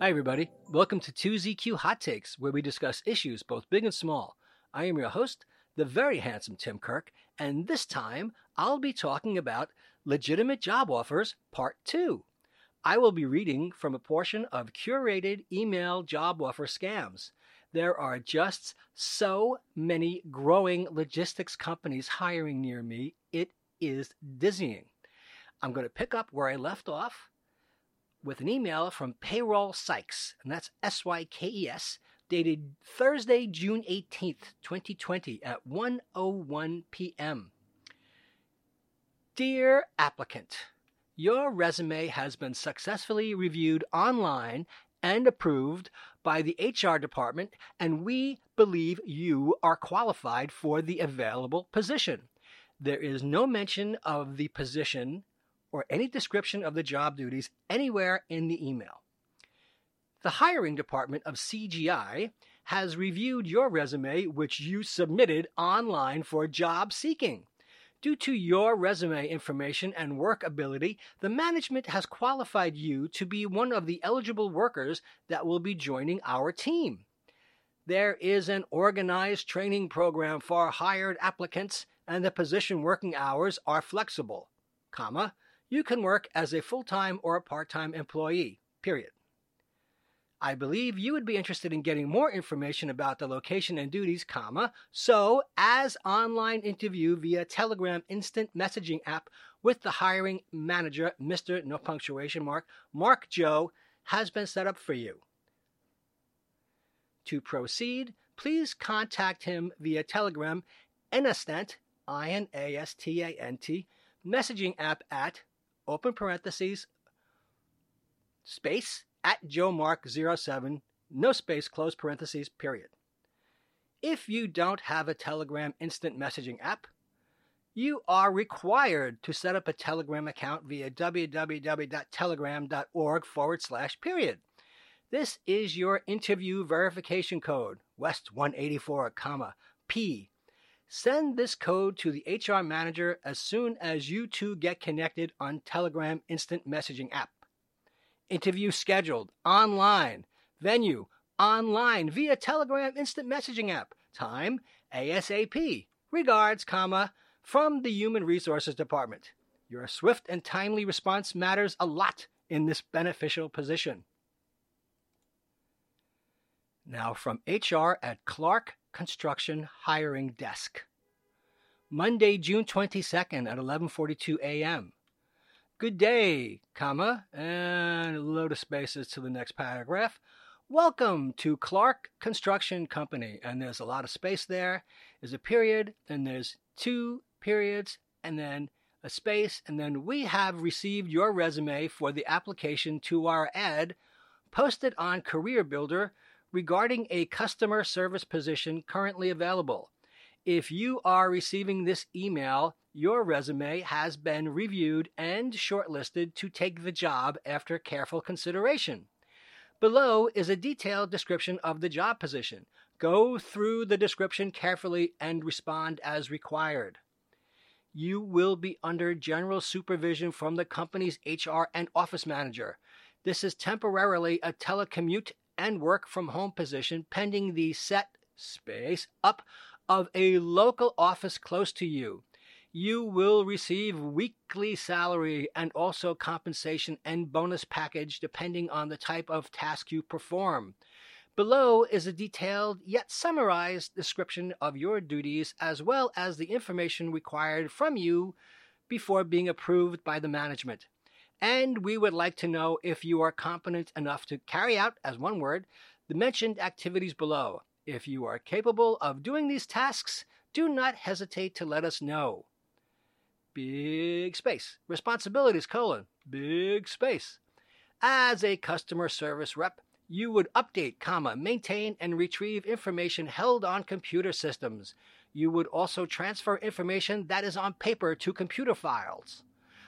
Hi, everybody. Welcome to 2ZQ Hot Takes, where we discuss issues both big and small. I am your host, the very handsome Tim Kirk, and this time I'll be talking about Legitimate Job Offers Part 2. I will be reading from a portion of curated email job offer scams. There are just so many growing logistics companies hiring near me, it is dizzying. I'm going to pick up where I left off with an email from Payroll Sykes, and that's S Y K E S, dated Thursday, June 18th, 2020 at 1:01 p.m. Dear applicant, your resume has been successfully reviewed online and approved by the HR department, and we believe you are qualified for the available position. There is no mention of the position or any description of the job duties anywhere in the email. The hiring department of CGI has reviewed your resume, which you submitted online for job seeking. Due to your resume information and work ability, the management has qualified you to be one of the eligible workers that will be joining our team. There is an organized training program for hired applicants, and the position working hours are flexible, comma, you can work as a full-time or a part-time employee, period. I believe you would be interested in getting more information about the location and duties, comma, so as online interview via Telegram instant messaging app with the hiring manager, Mr. No punctuation mark, Mark Joe, has been set up for you. To proceed, please contact him via Telegram, Inastant, I-N-A-S-T-A-N-T, messaging app at open parentheses, space, at Joe Mark 07, no space, close parentheses, period. If you don't have a Telegram instant messaging app, you are required to set up a Telegram account via www.telegram.org forward slash period. This is your interview verification code, West 184, comma, P Send this code to the HR manager as soon as you two get connected on Telegram instant messaging app. Interview scheduled online. Venue online via Telegram instant messaging app. Time ASAP. Regards, comma, from the Human Resources Department. Your swift and timely response matters a lot in this beneficial position. Now from HR at Clark Construction Hiring Desk. Monday, June 22nd at 11:42 a.m. Good day, comma, and a load of spaces to the next paragraph. Welcome to Clark Construction Company. And there's a lot of space there. There's a period, then there's two periods, and then a space. And then we have received your resume for the application to our ad posted on Career Builder regarding a customer service position currently available. If you are receiving this email, your resume has been reviewed and shortlisted to take the job after careful consideration. Below is a detailed description of the job position. Go through the description carefully and respond as required. You will be under general supervision from the company's HR and office manager. This is temporarily a telecommute and work from home position pending the set space up of a local office close to you. You will receive weekly salary and also compensation and bonus package depending on the type of task you perform. Below is a detailed yet summarized description of your duties as well as the information required from you before being approved by the management and we would like to know if you are competent enough to carry out, as one word, the mentioned activities below. If you are capable of doing these tasks, do not hesitate to let us know. Big space. Responsibilities, colon, big space. As a customer service rep, you would update, comma, maintain and retrieve information held on computer systems. You would also transfer information that is on paper to computer files.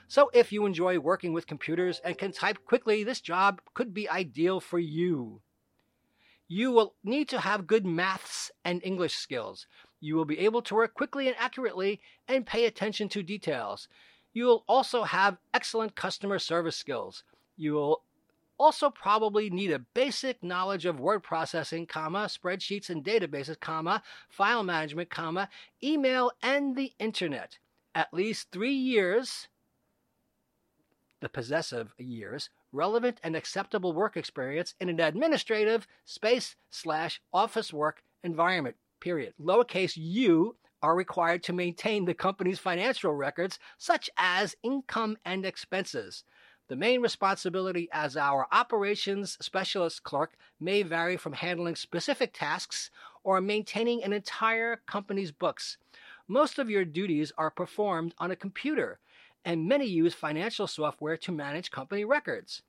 So if you enjoy working with computers and can type quickly, this job could be ideal for you. You will need to have good maths and English skills. You will be able to work quickly and accurately and pay attention to details. You will also have excellent customer service skills. You will also probably need a basic knowledge of word processing, comma, spreadsheets and databases, comma, file management, comma, email and the internet. At least 3 years the possessive years, relevant and acceptable work experience in an administrative space slash office work environment, period. Lowercase u are required to maintain the company's financial records, such as income and expenses. The main responsibility as our operations specialist clerk may vary from handling specific tasks or maintaining an entire company's books. Most of your duties are performed on a computer, and many use financial software to manage company records.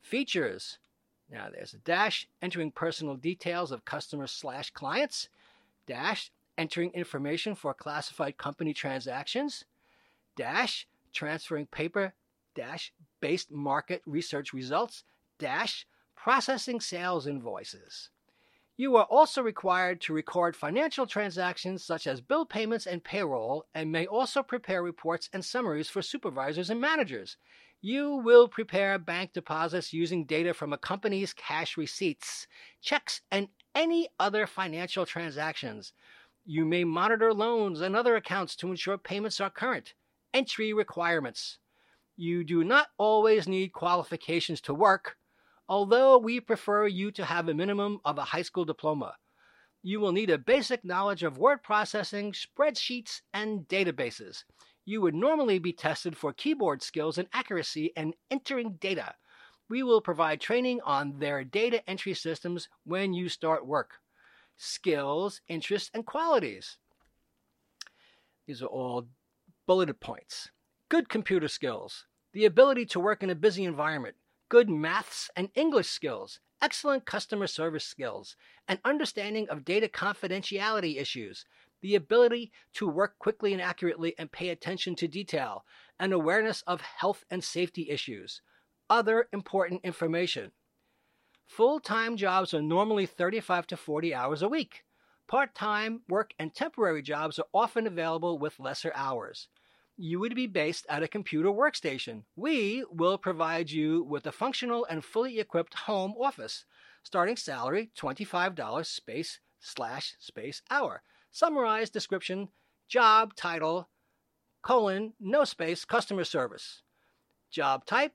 Features. Now there's a dash entering personal details of customers slash clients, dash entering information for classified company transactions, dash transferring paper dash based market research results, dash processing sales invoices. You are also required to record financial transactions such as bill payments and payroll, and may also prepare reports and summaries for supervisors and managers. You will prepare bank deposits using data from a company's cash receipts, checks, and any other financial transactions. You may monitor loans and other accounts to ensure payments are current. Entry requirements. You do not always need qualifications to work, although we prefer you to have a minimum of a high school diploma. You will need a basic knowledge of word processing, spreadsheets, and databases. You would normally be tested for keyboard skills and accuracy and entering data. We will provide training on their data entry systems when you start work skills, interests, and qualities. These are all bulleted points. Good computer skills, the ability to work in a busy environment, good maths and English skills, excellent customer service skills, an understanding of data confidentiality issues, the ability to work quickly and accurately and pay attention to detail, an awareness of health and safety issues, other important information. Full time jobs are normally 35 to 40 hours a week. Part time work and temporary jobs are often available with lesser hours. You would be based at a computer workstation. We will provide you with a functional and fully equipped home office. Starting salary $25 space slash space hour. Summarized description job title colon no space customer service. Job type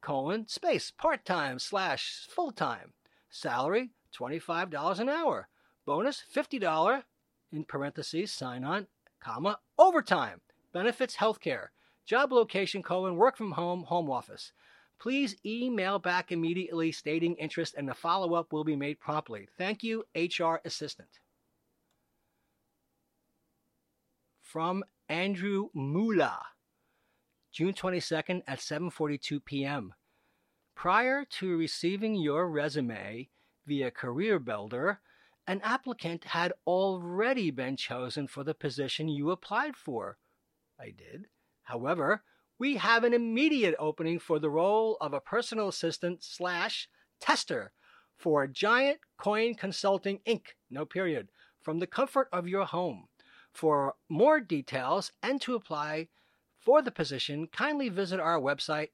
colon space part time slash full time. Salary $25 an hour. Bonus $50 in parentheses sign on comma overtime. Benefits healthcare. Job location colon work from home home office. Please email back immediately stating interest and the follow up will be made promptly. Thank you, HR Assistant. From Andrew Mula. June 22nd at 7:42 p.m. Prior to receiving your resume via CareerBuilder, an applicant had already been chosen for the position you applied for. I did. However, we have an immediate opening for the role of a personal assistant slash tester for Giant Coin Consulting Inc. No period. From the comfort of your home. For more details and to apply, for the position, kindly visit our website,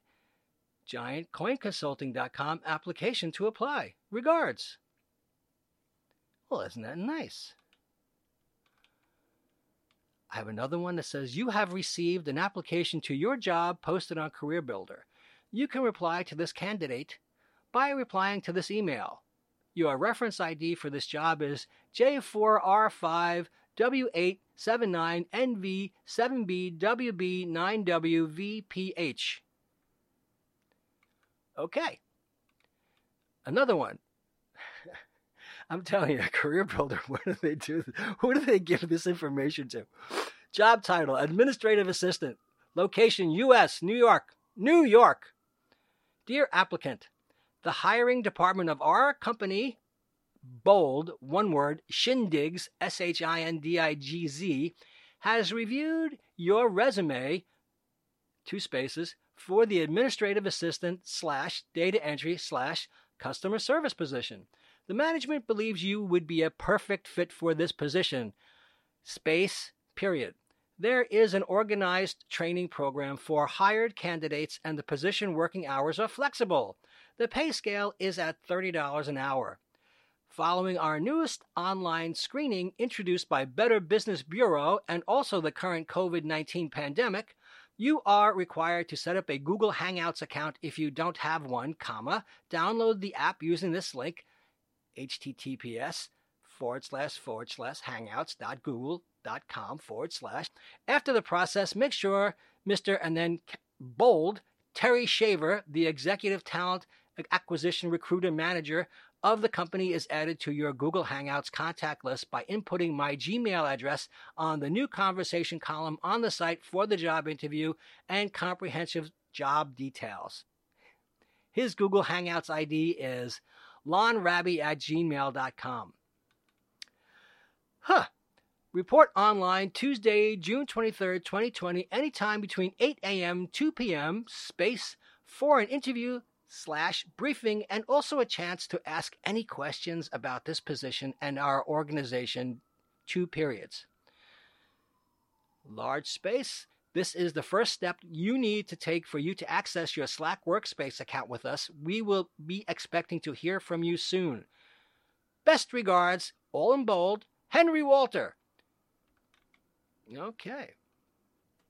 giantcoinconsulting.com application to apply. Regards. Well, isn't that nice? I have another one that says you have received an application to your job posted on CareerBuilder. You can reply to this candidate by replying to this email. Your reference ID for this job is J4R5 W879NV7BWB9WVPH. Okay. Another one. I'm telling you, Career Builder, what do they do? Who do they give this information to? Job title Administrative Assistant. Location US, New York. New York. Dear applicant, the hiring department of our company bold, one word, Shindigz, S H I N D I G Z, has reviewed your resume, two spaces, for the administrative assistant slash data entry slash customer service position. The management believes you would be a perfect fit for this position. space, period. There is an organized training program for hired candidates, and the position working hours are flexible. The pay scale is at $30 an hour. Following our newest online screening introduced by Better Business Bureau and also the current COVID 19 pandemic, you are required to set up a Google Hangouts account if you don't have one, comma, download the app using this link, https forward slash forward slash hangouts.google.com forward slash. After the process, make sure Mr. and then bold Terry Shaver, the executive talent acquisition recruiter manager of the company is added to your Google Hangouts contact list by inputting my Gmail address on the new conversation column on the site for the job interview and comprehensive job details. His Google Hangouts ID is lonrabby at gmail.com. Huh. Report online Tuesday, June 23rd, 2020, anytime between 8 a.m. 2 p.m. space for an interview slash briefing and also a chance to ask any questions about this position and our organization. Two periods. Large space. This is the first step you need to take for you to access your Slack workspace account with us. We will be expecting to hear from you soon. Best regards, all in bold, Henry Walter. Okay.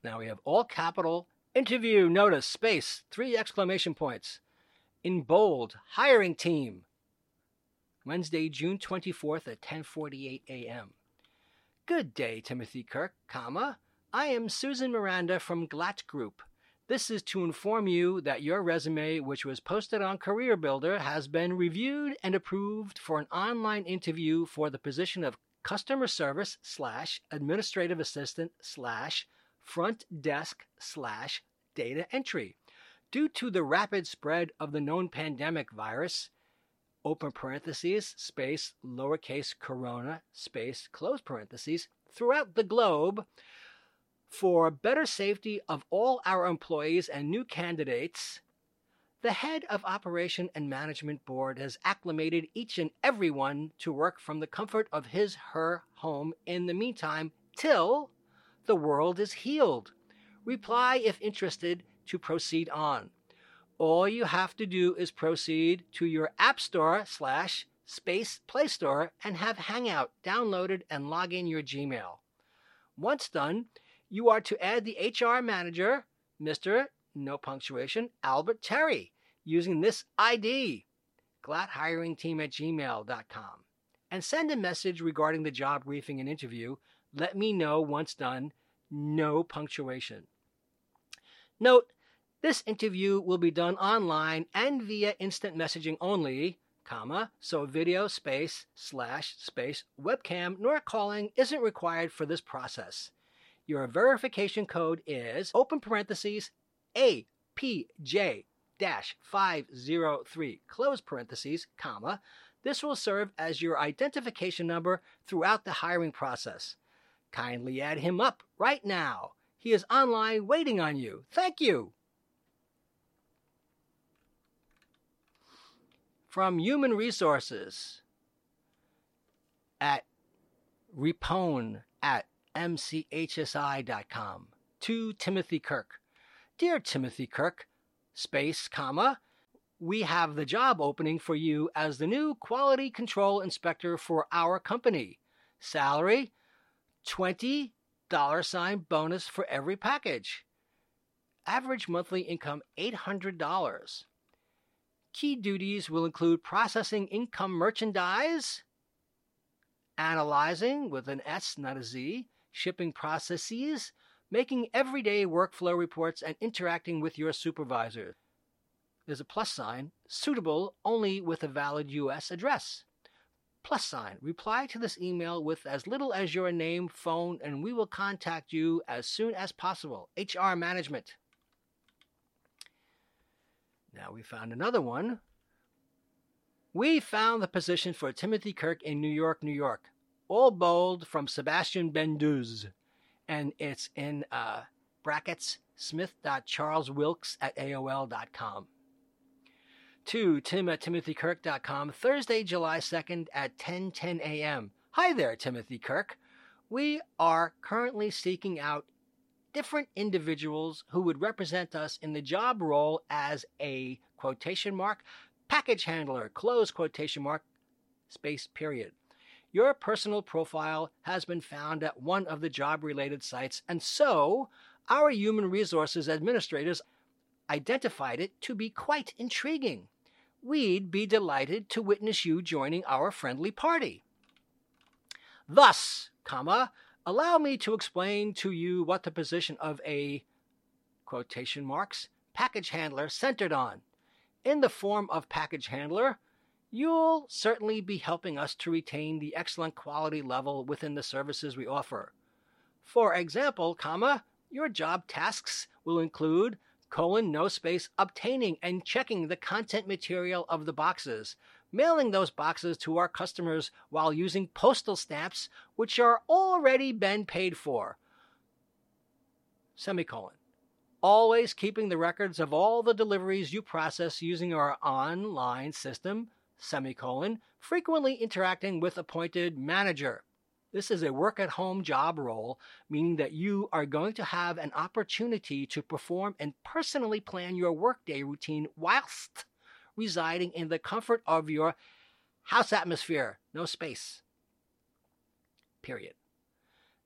Now we have all capital interview notice space, three exclamation points in bold, hiring team. Wednesday, June 24th at 10:48 a.m. Good day, Timothy Kirk, comma. I am Susan Miranda from Glatt Group. This is to inform you that your resume, which was posted on CareerBuilder, has been reviewed and approved for an online interview for the position of customer service slash administrative assistant slash front desk slash data entry. Due to the rapid spread of the known pandemic virus, open parentheses, space, lowercase corona, space, close parentheses, throughout the globe, for better safety of all our employees and new candidates, the head of Operation and Management Board has acclimated each and every one to work from the comfort of his her home in the meantime till the world is healed. Reply if interested to proceed on. All you have to do is proceed to your App Store slash Space Play Store and have Hangout downloaded and log in your Gmail. Once done, you are to add the HR manager, Mr. No punctuation, Albert Terry, using this ID, glatthiringteam at gmail.com, and send a message regarding the job briefing and interview. Let me know once done, no punctuation. Note, this interview will be done online and via instant messaging only, comma, so video space slash space webcam nor calling isn't required for this process. Your verification code is open parentheses APJ dash 503 close parentheses, comma. This will serve as your identification number throughout the hiring process. Kindly add him up right now. He is online waiting on you. Thank you. From Human Resources at repone at mchsi.com to Timothy Kirk. Dear Timothy Kirk, space, comma, we have the job opening for you as the new quality control inspector for our company. Salary 20 dollar sign bonus for every package. Average monthly income $800. Key duties will include processing income merchandise, analyzing with an S, not a Z, shipping processes, making everyday workflow reports, and interacting with your supervisor. There's a plus sign, suitable only with a valid U.S. address plus sign. Reply to this email with as little as your name, phone, and we will contact you as soon as possible. HR Management. Now we found another one. We found the position for Timothy Kirk in New York, New York. All bold from Sebastian Benduz. And it's in uh, brackets smith.charleswilkes at AOL.com to tim at timothy.kirk.com Thursday, July 2nd at 10:10 a.m. Hi there, Timothy Kirk. We are currently seeking out different individuals who would represent us in the job role as a quotation mark package handler, close quotation mark, space period. Your personal profile has been found at one of the job related sites, and so our human resources administrators identified it to be quite intriguing. We'd be delighted to witness you joining our friendly party. Thus, comma, allow me to explain to you what the position of a quotation marks package handler centered on. In the form of package handler, you'll certainly be helping us to retain the excellent quality level within the services we offer. For example, comma, your job tasks will include colon no space obtaining and checking the content material of the boxes, mailing those boxes to our customers while using postal stamps which are already been paid for. Semicolon always keeping the records of all the deliveries you process using our online system semicolon, frequently interacting with appointed manager. This is a work at home job role, meaning that you are going to have an opportunity to perform and personally plan your workday routine whilst residing in the comfort of your house atmosphere, no space. Period.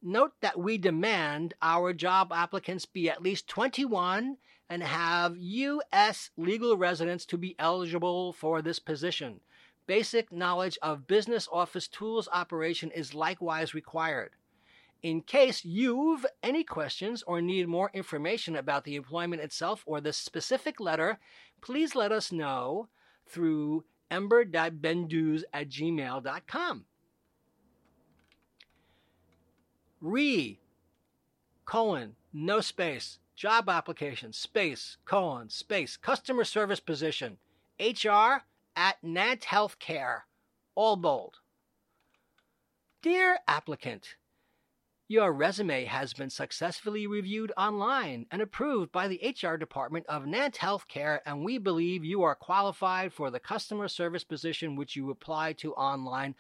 Note that we demand our job applicants be at least 21 and have U.S. legal residence to be eligible for this position. Basic knowledge of business office tools operation is likewise required. In case you've any questions or need more information about the employment itself or the specific letter, please let us know through ember.benduz at gmail.com. Re colon no space job application space colon space customer service position HR at Nant Healthcare, all bold. Dear applicant, your resume has been successfully reviewed online and approved by the HR department of Nant Healthcare, and we believe you are qualified for the customer service position which you applied to online.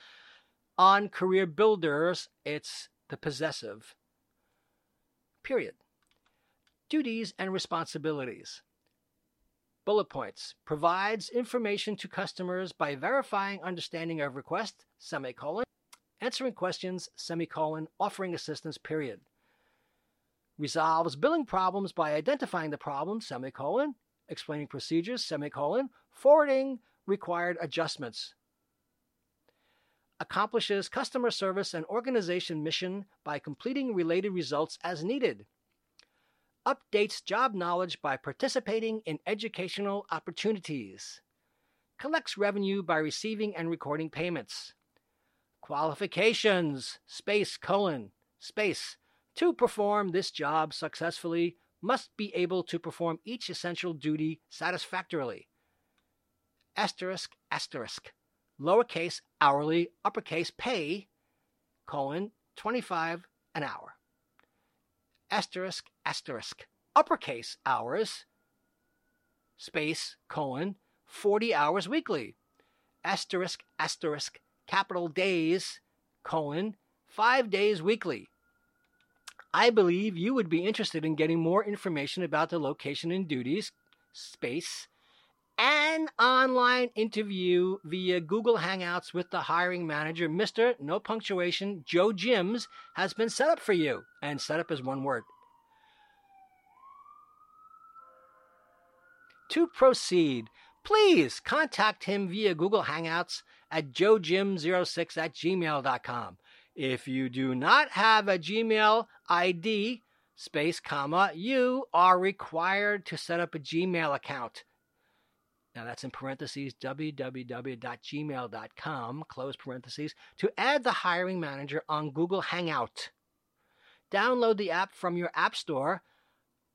On Career Builders, it's the possessive. Period. Duties and responsibilities. Bullet points provides information to customers by verifying understanding of request, semicolon, answering questions, semicolon, offering assistance, period. Resolves billing problems by identifying the problem, semicolon, explaining procedures, semicolon, forwarding required adjustments. Accomplishes customer service and organization mission by completing related results as needed updates job knowledge by participating in educational opportunities, collects revenue by receiving and recording payments. Qualifications, space, colon, space. To perform this job successfully, must be able to perform each essential duty satisfactorily. Asterisk, asterisk. Lowercase hourly, uppercase pay, colon, 25 an hour. Asterisk, asterisk, uppercase hours, space, colon, 40 hours weekly, asterisk, asterisk, capital days, colon, 5 days weekly. I believe you would be interested in getting more information about the location and duties, space, an online interview via Google Hangouts with the hiring manager, Mr. No Punctuation, Joe Jims, has been set up for you. And set up is one word. To proceed, please contact him via Google Hangouts at joejim06 at gmail.com. If you do not have a Gmail ID, space, comma, you are required to set up a Gmail account. Now that's in parentheses www.gmail.com, close parentheses, to add the hiring manager on Google Hangout. Download the app from your App Store,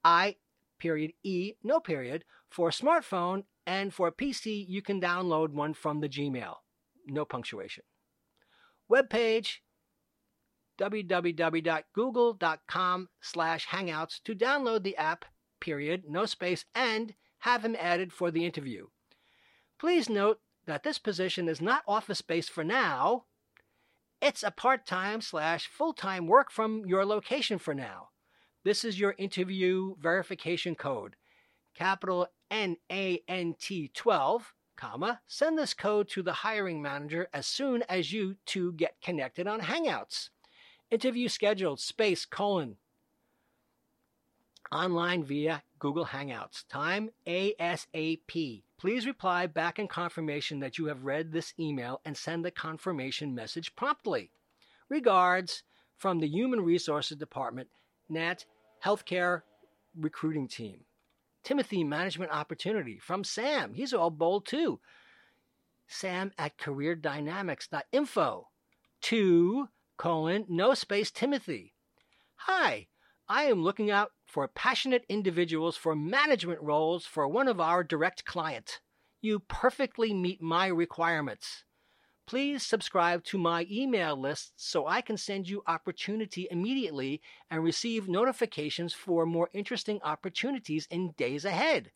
I period E, no period, for smartphone and for PC you can download one from the Gmail, no punctuation. Web page www.google.com slash hangouts to download the app, period, no space, and have him added for the interview. Please note that this position is not office space for now, It's a part time slash full time work from your location for now. This is your interview verification code. Capital N A N T 12, comma, send this code to the hiring manager as soon as you two get connected on Hangouts. Interview scheduled, space, colon, online via Google Hangouts. Time ASAP. Please reply back in confirmation that you have read this email and send the confirmation message promptly. Regards from the Human Resources Department, Nant Healthcare Recruiting Team. Timothy Management Opportunity from Sam. He's all bold too. Sam at careerdynamics.info. Two colon no space Timothy. Hi, I am looking out for passionate individuals for management roles for one of our direct clients. You perfectly meet my requirements. Please subscribe to my email list so I can send you opportunity immediately and receive notifications for more interesting opportunities in days ahead.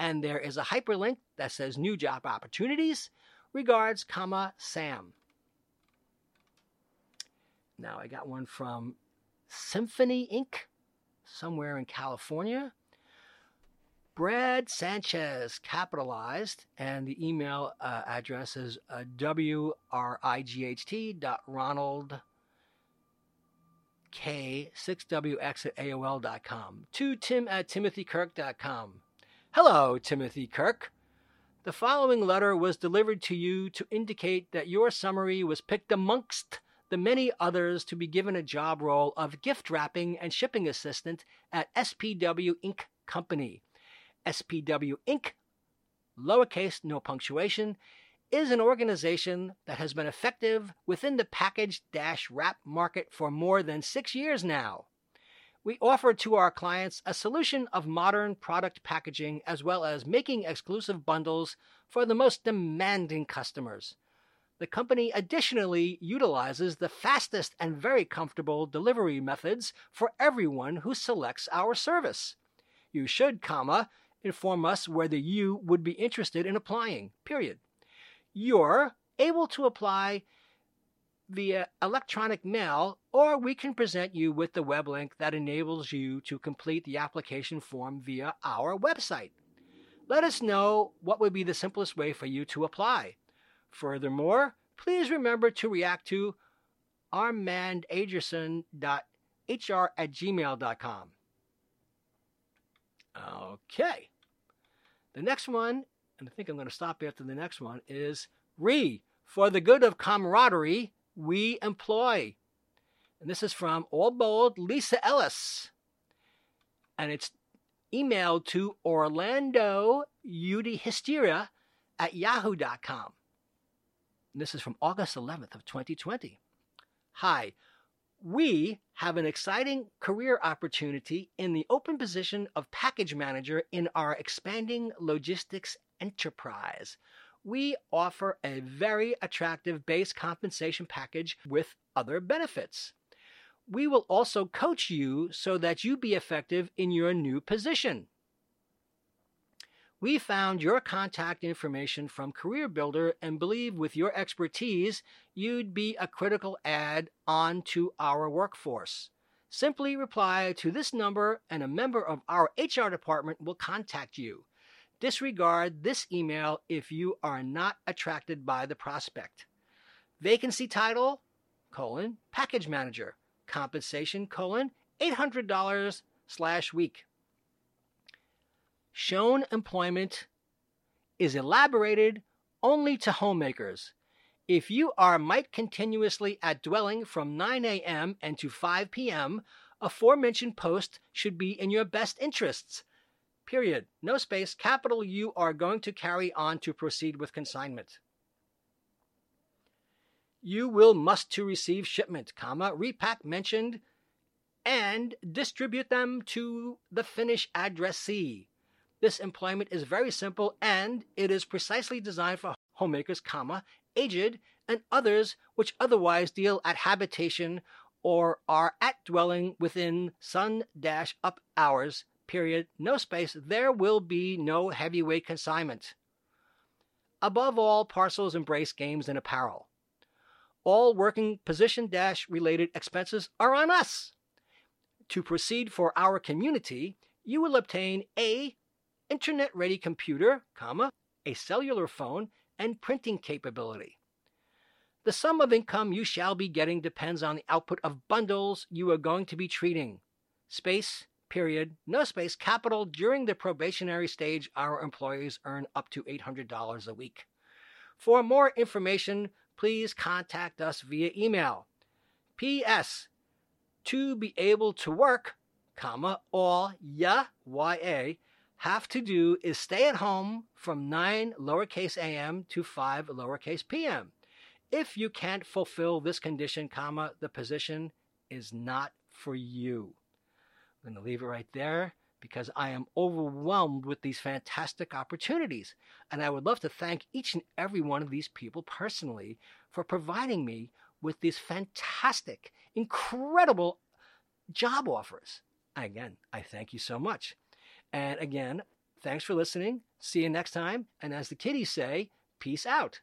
And there is a hyperlink that says new job opportunities. Regards, comma, Sam. Now I got one from Symphony Inc., somewhere in California. Brad Sanchez, capitalized, and the email uh, address is uh, wright dot ronald k6wx at aol.com to tim at timothy.kirk.com. Hello, Timothy Kirk. The following letter was delivered to you to indicate that your summary was picked amongst the many others to be given a job role of gift wrapping and shipping assistant at SPW Inc. Company. SPW Inc., lowercase, no punctuation, is an organization that has been effective within the package dash wrap market for more than six years now. We offer to our clients a solution of modern product packaging as well as making exclusive bundles for the most demanding customers. The company additionally utilizes the fastest and very comfortable delivery methods for everyone who selects our service. You should, comma, inform us whether you would be interested in applying. Period. You're able to apply via electronic mail, or we can present you with the web link that enables you to complete the application form via our website. Let us know what would be the simplest way for you to apply. Furthermore, please remember to react to armandagerson.hr at gmail.com. Okay. The next one, and I think I'm going to stop after the next one, is re. For the good of camaraderie, we employ. And this is from All Bold Lisa Ellis. And it's emailed to Orlando Hysteria at yahoo.com. And this is from August 11th of 2020. Hi, we have an exciting career opportunity in the open position of package manager in our expanding logistics enterprise. We offer a very attractive base compensation package with other benefits. We will also coach you so that you be effective in your new position. We found your contact information from CareerBuilder and believe with your expertise, you'd be a critical add on to our workforce. Simply reply to this number and a member of our HR department will contact you. Disregard this email if you are not attracted by the prospect. Vacancy title, colon, package manager. Compensation, colon, $800 slash week shown employment is elaborated only to homemakers. If you are might continuously at dwelling from 9 a.m. and to 5 p.m., aforementioned post should be in your best interests. Period. No space. Capital you are going to carry on to proceed with consignment. You will must to receive shipment, comma, repack mentioned, and distribute them to the finish addressee. This employment is very simple and it is precisely designed for homemakers, comma, aged, and others which otherwise deal at habitation or are at dwelling within sun dash up hours, period, no space, there will be no heavyweight consignment. Above all, parcels embrace games and apparel. All working position dash related expenses are on us. To proceed for our community, you will obtain a internet ready computer, comma, a cellular phone, and printing capability. The sum of income you shall be getting depends on the output of bundles you are going to be treating. Space, period, no space, capital. During the probationary stage, our employees earn up to $800 a week. For more information, please contact us via email. P.S. To be able to work, comma, all ya, Y-A, have to do is stay at home from 9 lowercase a.m. to 5 lowercase p.m. If you can't fulfill this condition, comma, the position is not for you. I'm going to leave it right there because I am overwhelmed with these fantastic opportunities. And I would love to thank each and every one of these people personally for providing me with these fantastic, incredible job offers. Again, I thank you so much. And again, thanks for listening. See you next time. And as the kiddies say, peace out.